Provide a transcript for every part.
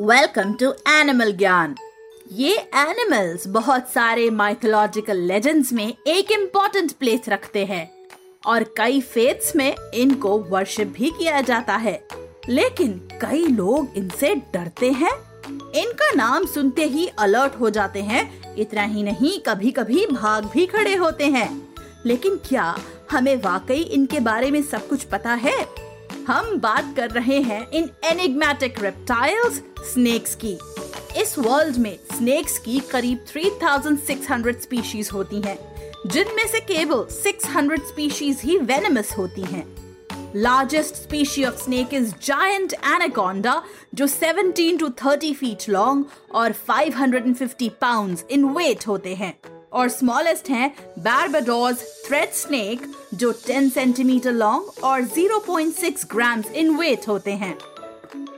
Welcome to animal Gyan ये animals बहुत सारे माइथोलॉजिकल लेजेंड्स में एक इम्पोर्टेंट प्लेस रखते हैं और कई फेथ्स में इनको वर्शिप भी किया जाता है। लेकिन कई लोग इनसे डरते हैं। इनका नाम सुनते ही अलर्ट हो जाते हैं। इतना ही नहीं कभी कभी भाग भी खड़े होते हैं। लेकिन क्या हमें वाकई इनके बारे में सब कुछ पता है? हम बात कर रहे हैं इन एनिग्मेटिक रेप्टाइल्स स्नेक्स की इस वर्ल्ड में स्नेक्स की करीब 3600 स्पीशीज होती हैं, जिनमें से केवल 600 स्पीशीज ही वेनमस होती हैं। Largest species of snake is giant anaconda जो 17 टू 30 फीट लॉन्ग और 550 पाउंड्स इन वेट होते हैं और स्मॉलेस्ट हैं बारबाडोस थ्रेड स्नेक जो 10 सेंटीमीटर लॉन्ग और 0.6 ग्राम्स इन वेट होते हैं।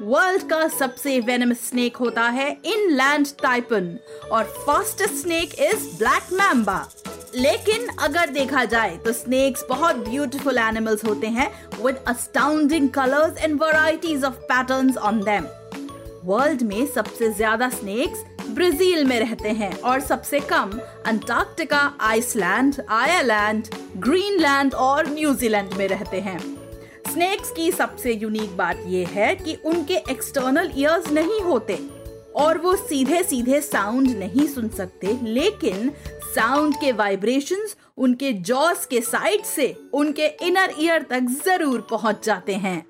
वर्ल्ड का सबसे वेनमस स्नेक होता है इन लैंड टाइपन और fastest snake is black mamba लेकिन अगर देखा जाए तो स्नेक्स बहुत ब्यूटीफुल एनिमल्स होते हैं with astounding colours and varieties of patterns on them world में सबसे ज़्यादा स्नेक्स ब्राज़ील में रहते हैं और सबसे कम अंटार्कटिका, आइसलैंड, आयरलैंड, ग्रीनलैंड और न्यूजीलैंड में रहते हैं। स्नेक्स की सबसे यूनिक बात यह है कि उनके एक्सटर्नल ईयर्स नहीं होते और वो सीधे सीधे साउंड नहीं सुन सकते, लेकिन साउंड के वाइब्रेशंस उनके जॉस के साइड से उनके इनर ईयर तक ज़रूर पहुँच जाते हैं।